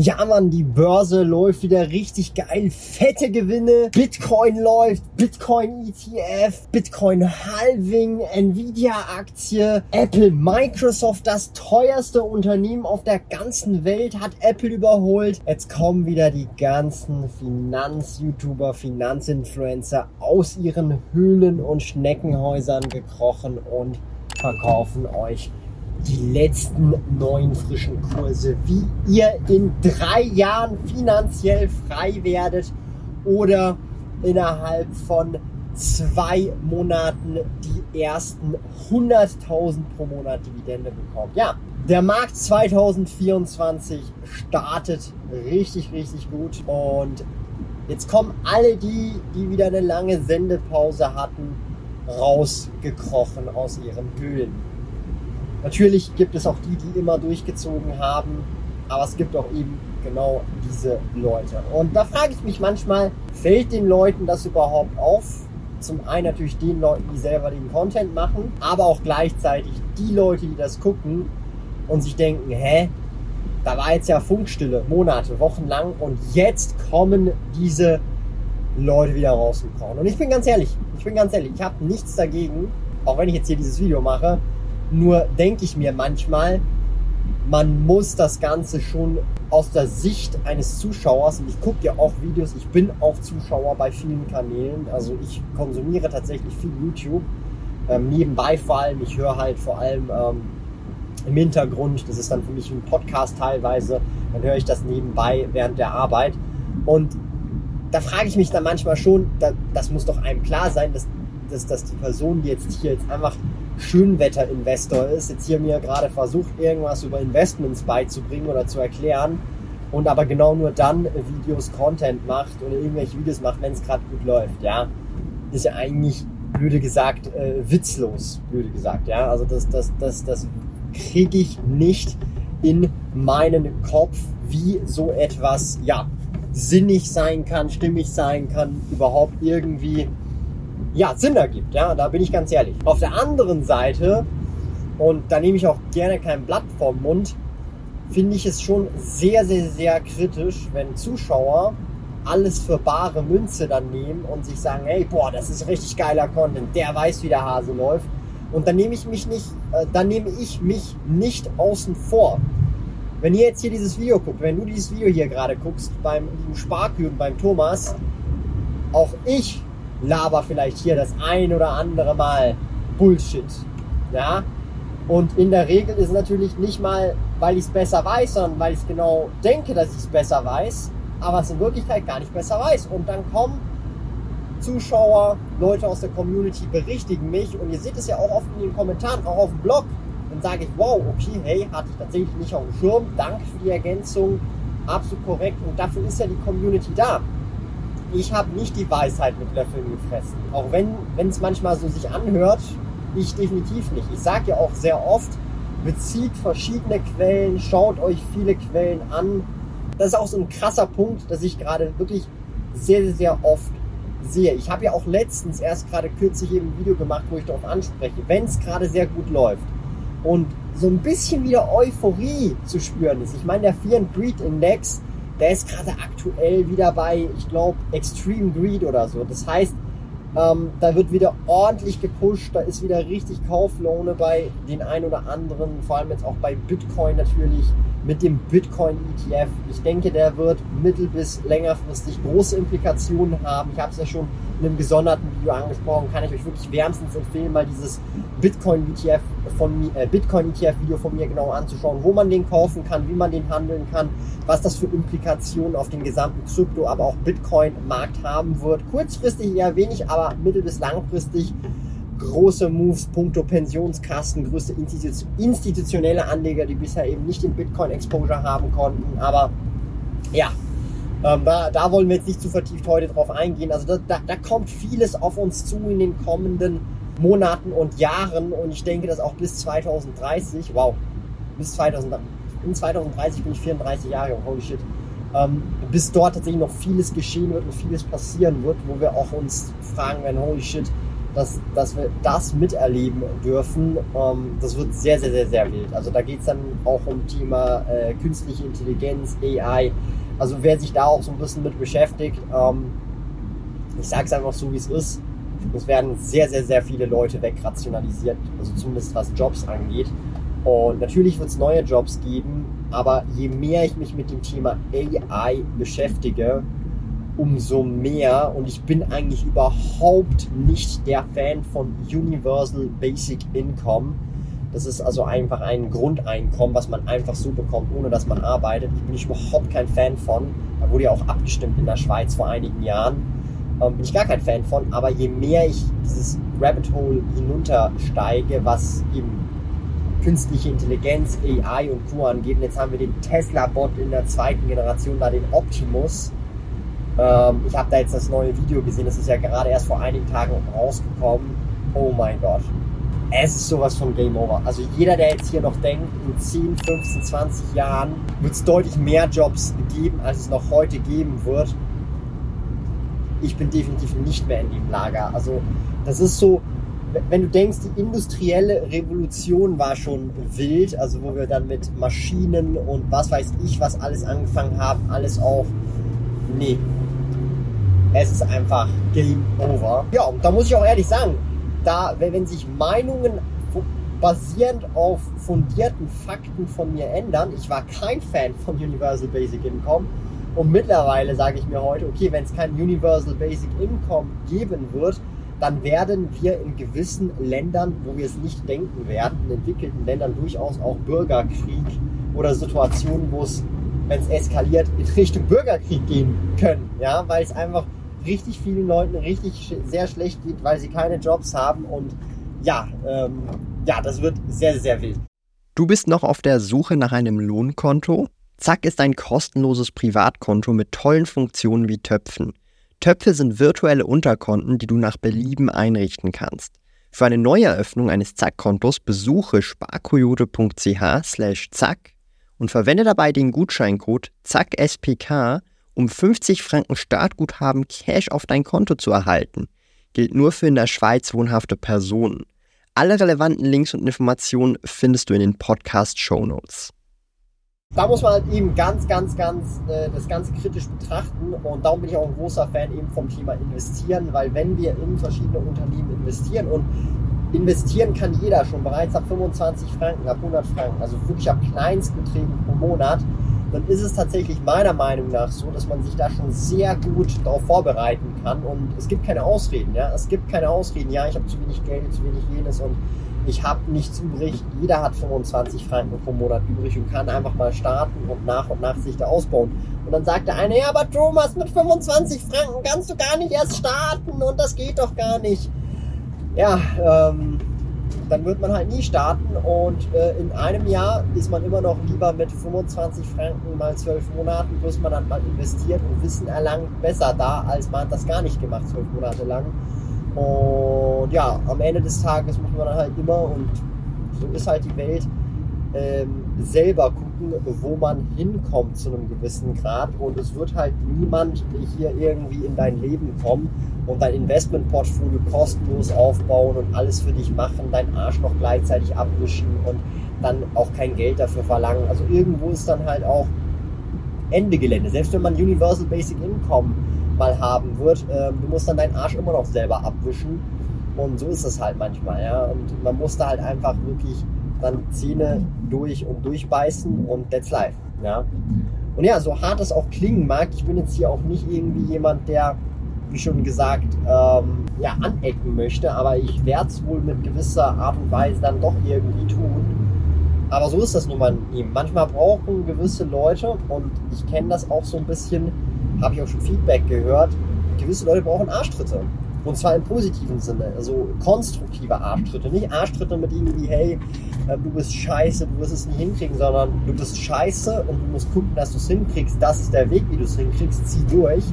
Ja, Mann, die Börse läuft wieder richtig geil. Fette Gewinne. Bitcoin läuft. Bitcoin ETF. Bitcoin Halving. Nvidia Aktie. Apple, Microsoft, das teuerste Unternehmen auf der ganzen Welt, hat Apple überholt. Jetzt kommen wieder die ganzen Finanz-YouTuber, Finanzinfluencer aus ihren Höhlen und Schneckenhäusern gekrochen und verkaufen euch die letzten neun frischen Kurse, wie ihr in drei Jahren finanziell frei werdet oder innerhalb von zwei Monaten die ersten 100.000 pro Monat Dividende bekommt. Ja, der Markt 2024 startet richtig, richtig gut und jetzt kommen alle die, die wieder eine lange Sendepause hatten, rausgekrochen aus ihren Höhlen. Natürlich gibt es auch die, die immer durchgezogen haben, aber es gibt auch eben genau diese Leute. Und da frage ich mich manchmal, fällt den Leuten das überhaupt auf? Zum einen natürlich den Leuten, die selber den Content machen, aber auch gleichzeitig die Leute, die das gucken und sich denken, hä, da war jetzt ja Funkstille, Monate, Wochen lang und jetzt kommen diese Leute wieder rausgekommen. Und ich bin ganz ehrlich, ich bin ganz ehrlich, ich habe nichts dagegen, auch wenn ich jetzt hier dieses Video mache, nur denke ich mir manchmal, man muss das Ganze schon aus der Sicht eines Zuschauers, und ich gucke ja auch Videos, ich bin auch Zuschauer bei vielen Kanälen, also ich konsumiere tatsächlich viel YouTube, ähm, nebenbei vor allem, ich höre halt vor allem ähm, im Hintergrund, das ist dann für mich ein Podcast teilweise, dann höre ich das nebenbei während der Arbeit. Und da frage ich mich dann manchmal schon, da, das muss doch einem klar sein, dass, dass, dass die Person, die jetzt hier jetzt einfach Schönwetterinvestor ist, jetzt hier mir gerade versucht, irgendwas über Investments beizubringen oder zu erklären und aber genau nur dann Videos, Content macht oder irgendwelche Videos macht, wenn es gerade gut läuft, ja, ist ja eigentlich, blöde gesagt, äh, witzlos, blöde gesagt, ja, also das, das, das, das kriege ich nicht in meinen Kopf, wie so etwas, ja, sinnig sein kann, stimmig sein kann, überhaupt irgendwie ja, Sinn ergibt. Ja, da bin ich ganz ehrlich. Auf der anderen Seite, und da nehme ich auch gerne kein Blatt vom Mund, finde ich es schon sehr, sehr, sehr kritisch, wenn Zuschauer alles für bare Münze dann nehmen und sich sagen, hey, boah, das ist richtig geiler Content, der weiß, wie der Hase läuft. Und dann nehme ich mich nicht, äh, dann nehme ich mich nicht außen vor. Wenn ihr jetzt hier dieses Video guckt, wenn du dieses Video hier gerade guckst, beim Sparkühen, beim Thomas, auch ich laber vielleicht hier das ein oder andere Mal Bullshit. Ja? Und in der Regel ist es natürlich nicht mal, weil ich es besser weiß, sondern weil ich genau denke, dass ich es besser weiß, aber es in Wirklichkeit gar nicht besser weiß. Und dann kommen Zuschauer, Leute aus der Community berichtigen mich und ihr seht es ja auch oft in den Kommentaren, auch auf dem Blog. Dann sage ich, wow, okay, hey, hatte ich tatsächlich nicht auf dem Schirm. Danke für die Ergänzung. Absolut korrekt. Und dafür ist ja die Community da ich habe nicht die Weisheit mit Löffeln gefressen. Auch wenn es manchmal so sich anhört, ich definitiv nicht. Ich sage ja auch sehr oft, bezieht verschiedene Quellen, schaut euch viele Quellen an. Das ist auch so ein krasser Punkt, dass ich gerade wirklich sehr, sehr, oft sehe. Ich habe ja auch letztens erst gerade kürzlich eben ein Video gemacht, wo ich darauf anspreche, wenn es gerade sehr gut läuft und so ein bisschen wieder Euphorie zu spüren ist. Ich meine, der Fear and Greed Index, der ist gerade aktuell wieder bei, ich glaube, Extreme Greed oder so. Das heißt, ähm, da wird wieder ordentlich gepusht, da ist wieder richtig Kauflaune bei den ein oder anderen, vor allem jetzt auch bei Bitcoin natürlich mit dem Bitcoin ETF. Ich denke, der wird mittel- bis längerfristig große Implikationen haben. Ich habe es ja schon in einem gesonderten Video angesprochen, kann ich euch wirklich wärmstens empfehlen, mal dieses Bitcoin ETF von äh, Bitcoin ETF Video von mir genau anzuschauen, wo man den kaufen kann, wie man den handeln kann, was das für Implikationen auf den gesamten Krypto, aber auch Bitcoin Markt haben wird. Kurzfristig eher wenig, aber mittel- bis langfristig große Moves, punkto Pensionskasten, größte institutionelle Anleger, die bisher eben nicht den Bitcoin-Exposure haben konnten. Aber ja, ähm, da, da wollen wir jetzt nicht zu vertieft heute drauf eingehen. Also da, da, da kommt vieles auf uns zu in den kommenden Monaten und Jahren und ich denke, dass auch bis 2030, wow, bis 2000, in 2030 bin ich 34 Jahre, holy shit, ähm, bis dort tatsächlich noch vieles geschehen wird und vieles passieren wird, wo wir auch uns fragen werden, holy shit, dass, dass wir das miterleben dürfen, ähm, das wird sehr, sehr, sehr, sehr wild. Also da geht es dann auch um Thema äh, künstliche Intelligenz, AI. Also wer sich da auch so ein bisschen mit beschäftigt, ähm, ich sage es einfach so, wie es ist, es werden sehr, sehr, sehr viele Leute wegrationalisiert, also zumindest was Jobs angeht. Und natürlich wird es neue Jobs geben, aber je mehr ich mich mit dem Thema AI beschäftige, umso mehr. Und ich bin eigentlich überhaupt nicht der Fan von Universal Basic Income. Das ist also einfach ein Grundeinkommen, was man einfach so bekommt, ohne dass man arbeitet. Ich bin ich überhaupt kein Fan von. Da wurde ja auch abgestimmt in der Schweiz vor einigen Jahren. Ähm, bin ich gar kein Fan von. Aber je mehr ich dieses Rabbit Hole hinuntersteige, was eben künstliche Intelligenz, AI und Co. angeht, und jetzt haben wir den Tesla-Bot in der zweiten Generation, da den Optimus, ähm, ich habe da jetzt das neue Video gesehen, das ist ja gerade erst vor einigen Tagen rausgekommen. Oh mein Gott. Es ist sowas von Game Over. Also jeder, der jetzt hier noch denkt, in 10, 15, 20 Jahren wird es deutlich mehr Jobs geben, als es noch heute geben wird. Ich bin definitiv nicht mehr in dem Lager. Also das ist so, wenn du denkst, die industrielle Revolution war schon wild, also wo wir dann mit Maschinen und was weiß ich, was alles angefangen haben, alles auch, nee, es ist einfach Game Over. Ja, und da muss ich auch ehrlich sagen, da, wenn sich Meinungen basierend auf fundierten Fakten von mir ändern, ich war kein Fan von Universal Basic Income und mittlerweile sage ich mir heute, okay, wenn es kein Universal Basic Income geben wird, dann werden wir in gewissen Ländern, wo wir es nicht denken werden, in entwickelten Ländern durchaus auch Bürgerkrieg oder Situationen, wo es, wenn es eskaliert, in Richtung Bürgerkrieg gehen können. Ja, weil es einfach richtig vielen Leuten richtig sehr schlecht geht, weil sie keine Jobs haben und ja, ähm, ja, das wird sehr, sehr wild. Du bist noch auf der Suche nach einem Lohnkonto? Zack ist ein kostenloses Privatkonto mit tollen Funktionen wie Töpfen. Töpfe sind virtuelle Unterkonten, die du nach Belieben einrichten kannst. Für eine Neueröffnung eines Zack-Kontos besuche sparkoyote.ch slash zack und verwende dabei den Gutscheincode ZACKSPK um 50 Franken Startguthaben Cash auf dein Konto zu erhalten. Gilt nur für in der Schweiz wohnhafte Personen. Alle relevanten Links und Informationen findest du in den Podcast-Show Notes. Da muss man halt eben ganz, ganz, ganz äh, das Ganze kritisch betrachten und darum bin ich auch ein großer Fan eben vom Thema investieren, weil wenn wir in verschiedene Unternehmen investieren und investieren kann jeder schon bereits ab 25 Franken, ab 100 Franken, also wirklich ab Kleinstbeträgen pro Monat, dann ist es tatsächlich meiner Meinung nach so, dass man sich da schon sehr gut darauf vorbereiten kann und es gibt keine Ausreden, ja, es gibt keine Ausreden, ja, ich habe zu wenig Geld, zu wenig jenes und ich habe nichts übrig, jeder hat 25 Franken pro Monat übrig und kann einfach mal starten und nach und nach sich da ausbauen. Und dann sagt der eine, ja, aber Thomas, mit 25 Franken kannst du gar nicht erst starten und das geht doch gar nicht. Ja, ähm, dann wird man halt nie starten und äh, in einem Jahr ist man immer noch lieber mit 25 Franken mal 12 Monaten, bis man dann mal investiert und Wissen erlangt, besser da, als man das gar nicht gemacht, 12 Monate lang. Und ja, am Ende des Tages muss man dann halt immer, und so ist halt die Welt, ähm, selber gucken, wo man hinkommt zu einem gewissen Grad. Und es wird halt niemand hier irgendwie in dein Leben kommen und dein Investmentportfolio kostenlos aufbauen und alles für dich machen, deinen Arsch noch gleichzeitig abwischen und dann auch kein Geld dafür verlangen. Also irgendwo ist dann halt auch Ende Gelände. Selbst wenn man Universal Basic Income mal haben wird, äh, du musst dann deinen Arsch immer noch selber abwischen. Und so ist es halt manchmal, ja. Und man muss da halt einfach wirklich dann Zähne durch und durchbeißen und that's life, ja. Und ja, so hart es auch klingen mag, ich bin jetzt hier auch nicht irgendwie jemand, der, wie schon gesagt, ähm, ja, anecken möchte, aber ich werde es wohl mit gewisser Art und Weise dann doch irgendwie tun. Aber so ist das nun mal ihm. Manchmal brauchen gewisse Leute, und ich kenne das auch so ein bisschen, habe ich auch schon Feedback gehört, gewisse Leute brauchen Arschtritte. Und zwar im positiven Sinne, also konstruktive Arschtritte. Nicht Arschtritte mit irgendwie, hey, äh, du bist scheiße, du wirst es nicht hinkriegen, sondern du bist scheiße und du musst gucken, dass du es hinkriegst. Das ist der Weg, wie du es hinkriegst. Zieh durch.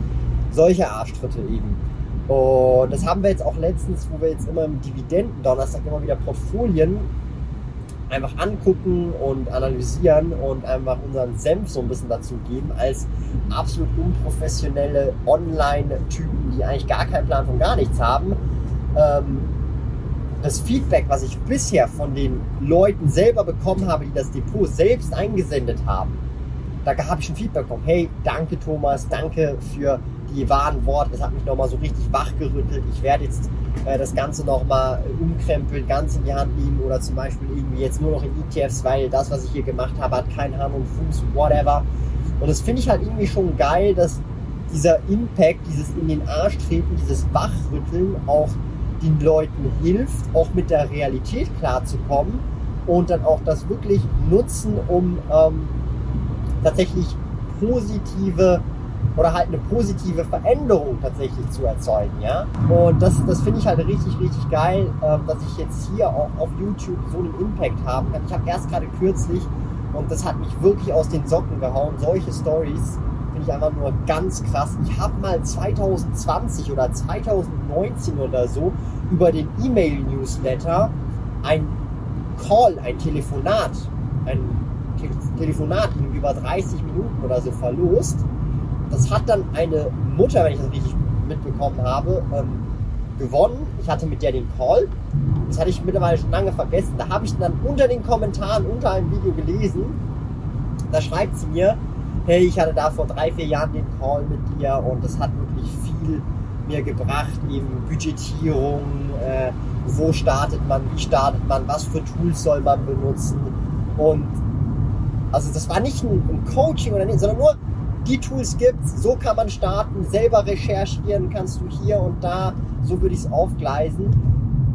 Solche Arschtritte eben. Und das haben wir jetzt auch letztens, wo wir jetzt immer im Dividenden-Donnerstag immer wieder Portfolien einfach angucken und analysieren und einfach unseren Senf so ein bisschen dazu geben, als absolut unprofessionelle Online-Typen, die eigentlich gar keinen Plan von gar nichts haben. Ähm, das Feedback, was ich bisher von den Leuten selber bekommen habe, die das Depot selbst eingesendet haben, da habe ich schon Feedback bekommen. Hey, danke Thomas, danke für die wahren Worte. Das hat mich nochmal so richtig wachgerüttelt. Ich werde jetzt äh, das Ganze nochmal umkrempeln, ganz in die Hand nehmen oder zum Beispiel irgendwie jetzt nur noch in ETFs, weil das, was ich hier gemacht habe, hat keinen Hand und Fuß, whatever. Und das finde ich halt irgendwie schon geil, dass dieser Impact, dieses in den Arsch treten, dieses Wachrütteln auch den Leuten hilft, auch mit der Realität klarzukommen und dann auch das wirklich nutzen, um ähm, tatsächlich positive oder halt eine positive Veränderung tatsächlich zu erzeugen, ja. Und das, das finde ich halt richtig, richtig geil, ähm, dass ich jetzt hier auch auf YouTube so einen Impact haben kann. Ich habe erst gerade kürzlich und das hat mich wirklich aus den Socken gehauen. Solche Stories finde ich einfach nur ganz krass. Ich habe mal 2020 oder 2019 oder so über den E-Mail-Newsletter ein Call, ein Telefonat, ein Telefonat über 30 Minuten oder so verlost das hat dann eine Mutter, wenn ich das richtig mitbekommen habe, ähm, gewonnen. Ich hatte mit der den Call. Das hatte ich mittlerweile schon lange vergessen. Da habe ich dann unter den Kommentaren unter einem Video gelesen. Da schreibt sie mir, hey, ich hatte da vor drei, vier Jahren den Call mit dir und das hat wirklich viel mir gebracht, eben Budgetierung, äh, wo startet man, wie startet man, was für Tools soll man benutzen und also das war nicht ein, ein Coaching oder nicht, sondern nur die Tools gibt's, so kann man starten, selber recherchieren kannst du hier und da, so würde ich es aufgleisen.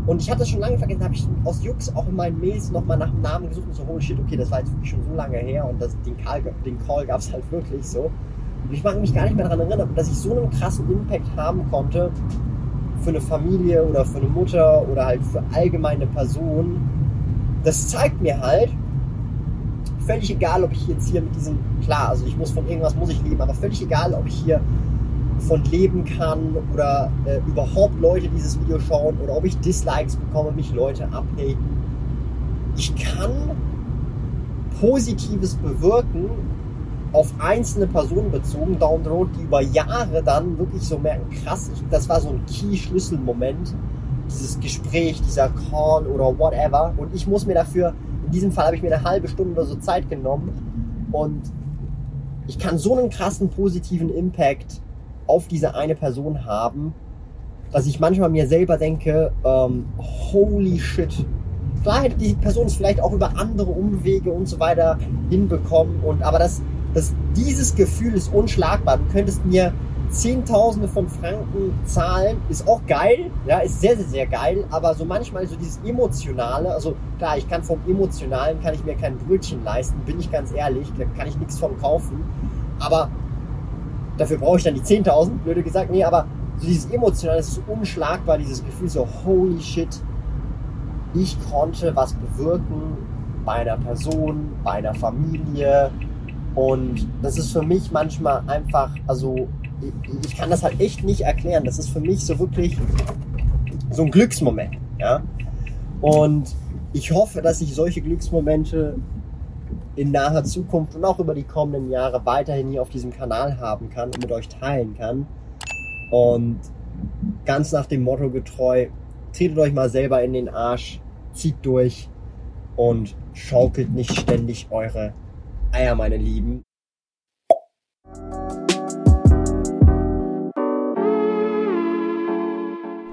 Und ich hatte schon lange vergessen, habe ich aus Jux auch in meinen Mails nochmal nach dem Namen gesucht und so, holy shit, okay, das war jetzt wirklich schon so lange her und das, den, Call, den Call gab es halt wirklich so. Und ich mag mich gar nicht mehr daran erinnern, dass ich so einen krassen Impact haben konnte für eine Familie oder für eine Mutter oder halt für allgemeine Personen. Das zeigt mir halt, völlig egal, ob ich jetzt hier mit diesem, klar, also ich muss von irgendwas muss ich leben, aber völlig egal, ob ich hier von leben kann oder äh, überhaupt Leute dieses Video schauen oder ob ich Dislikes bekomme, mich Leute abhaten. Ich kann Positives bewirken auf einzelne Personen bezogen, down the road, die über Jahre dann wirklich so merken, krass, ich, das war so ein Key-Schlüsselmoment, dieses Gespräch, dieser Call oder whatever. Und ich muss mir dafür in diesem Fall habe ich mir eine halbe Stunde oder so Zeit genommen und ich kann so einen krassen positiven Impact auf diese eine Person haben, dass ich manchmal mir selber denke, ähm, holy shit. Klar hätte die Person es vielleicht auch über andere Umwege und so weiter hinbekommen und aber das, das, dieses Gefühl ist unschlagbar. Du könntest mir Zehntausende von Franken zahlen, ist auch geil, ja, ist sehr, sehr, sehr geil, aber so manchmal so dieses Emotionale, also klar, ich kann vom Emotionalen, kann ich mir kein Brötchen leisten, bin ich ganz ehrlich, da kann ich nichts von kaufen, aber dafür brauche ich dann die 10.000, blöde gesagt, nee, aber so dieses Emotionale, ist so unschlagbar, dieses Gefühl so, holy shit, ich konnte was bewirken bei einer Person, bei einer Familie, und das ist für mich manchmal einfach, also ich kann das halt echt nicht erklären. Das ist für mich so wirklich so ein Glücksmoment. Ja? Und ich hoffe, dass ich solche Glücksmomente in naher Zukunft und auch über die kommenden Jahre weiterhin hier auf diesem Kanal haben kann und mit euch teilen kann. Und ganz nach dem Motto getreu, tretet euch mal selber in den Arsch, zieht durch und schaukelt nicht ständig eure Eier, meine Lieben.